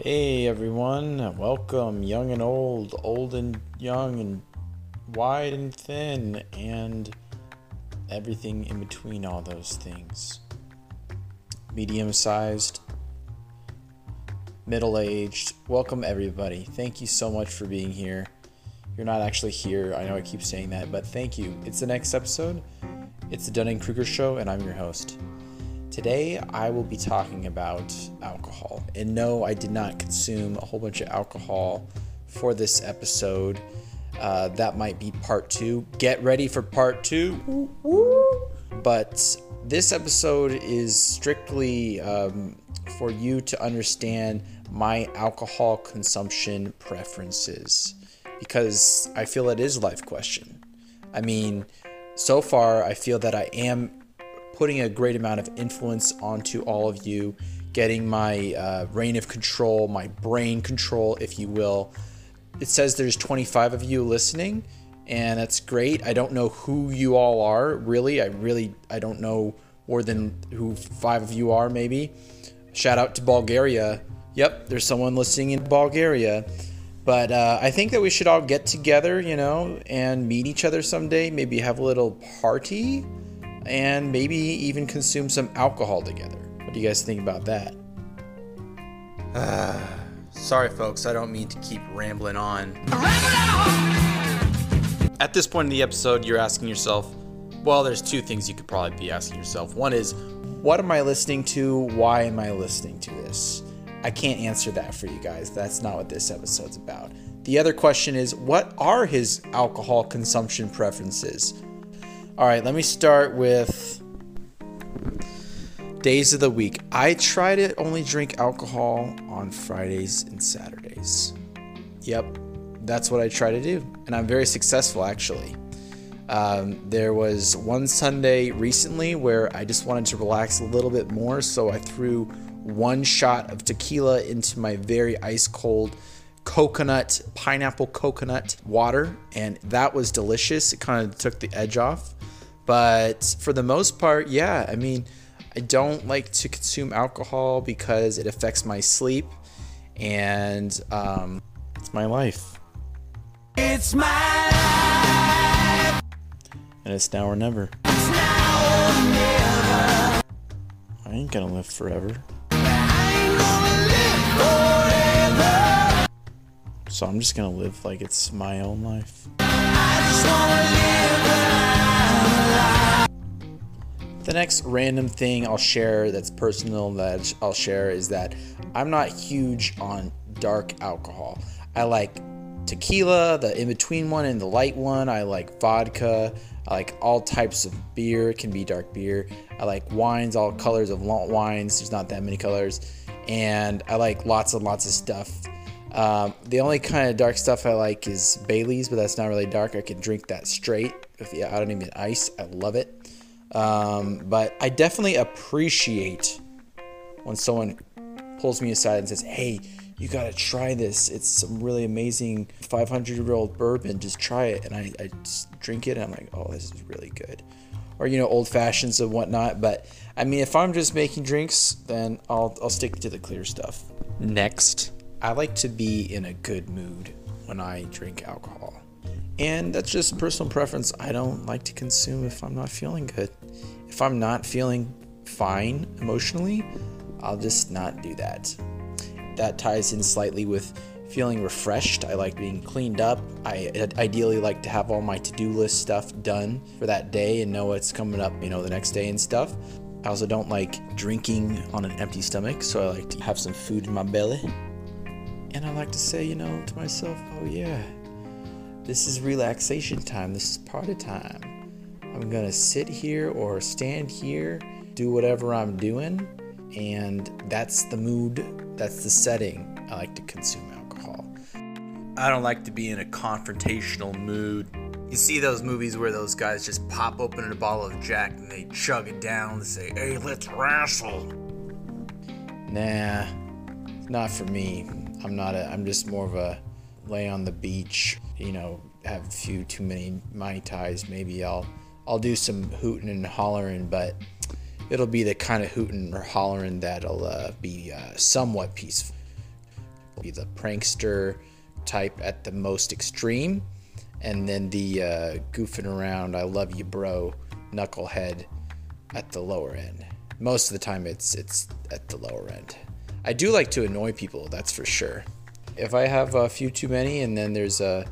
Hey everyone, welcome, young and old, old and young, and wide and thin, and everything in between all those things. Medium sized, middle aged, welcome everybody. Thank you so much for being here. You're not actually here, I know I keep saying that, but thank you. It's the next episode. It's the Dunning Kruger Show, and I'm your host. Today, I will be talking about alcohol. And no, I did not consume a whole bunch of alcohol for this episode. Uh, that might be part two. Get ready for part two. But this episode is strictly um, for you to understand my alcohol consumption preferences because I feel it is a life question. I mean, so far, I feel that I am putting a great amount of influence onto all of you, getting my uh, reign of control, my brain control, if you will. It says there's 25 of you listening, and that's great. I don't know who you all are, really. I really, I don't know more than who five of you are, maybe. Shout out to Bulgaria. Yep, there's someone listening in Bulgaria. But uh, I think that we should all get together, you know, and meet each other someday. Maybe have a little party and maybe even consume some alcohol together. What do you guys think about that? Uh, sorry, folks, I don't mean to keep rambling on. At this point in the episode, you're asking yourself, well, there's two things you could probably be asking yourself. One is, what am I listening to? Why am I listening to this? I can't answer that for you guys. That's not what this episode's about. The other question is, what are his alcohol consumption preferences? All right, let me start with days of the week. I try to only drink alcohol on Fridays and Saturdays. Yep, that's what I try to do, and I'm very successful actually. Um, there was one Sunday recently where I just wanted to relax a little bit more, so I threw one shot of tequila into my very ice cold coconut, pineapple coconut water, and that was delicious. It kind of took the edge off. But for the most part, yeah, I mean, I don't like to consume alcohol because it affects my sleep, and um, it's my life. It's my life. And it's now or never. Now or never. I ain't gonna live forever. So I'm just gonna live like it's my own life. The next random thing I'll share that's personal that I'll share is that I'm not huge on dark alcohol. I like tequila, the in between one, and the light one. I like vodka. I like all types of beer. It can be dark beer. I like wines, all colors of wines. There's not that many colors. And I like lots and lots of stuff. Um, the only kind of dark stuff I like is Bailey's, but that's not really dark. I can drink that straight. If yeah, I don't even ice. I love it. Um, but I definitely appreciate when someone pulls me aside and says, "Hey, you got to try this. It's some really amazing 500 year old bourbon. Just try it." And I, I drink it, and I'm like, "Oh, this is really good." Or you know, old fashions and whatnot. But I mean, if I'm just making drinks, then I'll I'll stick to the clear stuff. Next, I like to be in a good mood when I drink alcohol. And that's just personal preference. I don't like to consume if I'm not feeling good. If I'm not feeling fine emotionally, I'll just not do that. That ties in slightly with feeling refreshed. I like being cleaned up. I ideally like to have all my to do list stuff done for that day and know what's coming up, you know, the next day and stuff. I also don't like drinking on an empty stomach, so I like to have some food in my belly. And I like to say, you know, to myself, oh yeah, this is relaxation time. This is party time. I'm going to sit here or stand here, do whatever I'm doing, and that's the mood, that's the setting I like to consume alcohol. I don't like to be in a confrontational mood. You see those movies where those guys just pop open a bottle of Jack and they chug it down and say, hey, let's wrestle. Nah, not for me. I'm not a, I'm just more of a lay on the beach, you know, have a few too many mai tais. Maybe I'll I'll do some hooting and hollering, but it'll be the kind of hooting or hollering that'll uh, be uh, somewhat peaceful. be the prankster type at the most extreme, and then the uh, goofing around, I love you, bro, knucklehead at the lower end. Most of the time, it's it's at the lower end. I do like to annoy people, that's for sure. If I have a few too many, and then there's a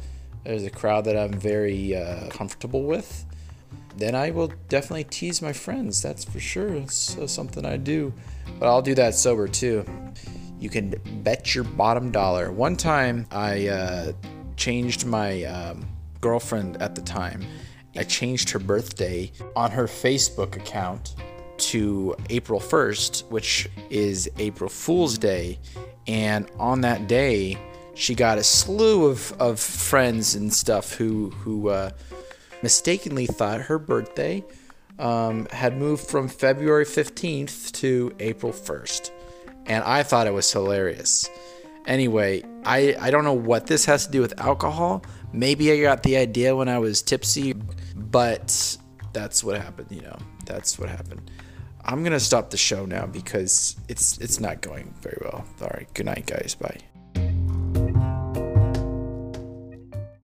there's a crowd that I'm very uh, comfortable with, then I will definitely tease my friends. That's for sure. It's something I do, but I'll do that sober too. You can bet your bottom dollar. One time, I uh, changed my um, girlfriend at the time. I changed her birthday on her Facebook account to April 1st, which is April Fool's Day. And on that day, she got a slew of, of friends and stuff who, who uh, mistakenly thought her birthday um, had moved from February 15th to April 1st. And I thought it was hilarious. Anyway, I, I don't know what this has to do with alcohol. Maybe I got the idea when I was tipsy, but that's what happened, you know. That's what happened. I'm gonna stop the show now because it's it's not going very well. All right, good night, guys. Bye.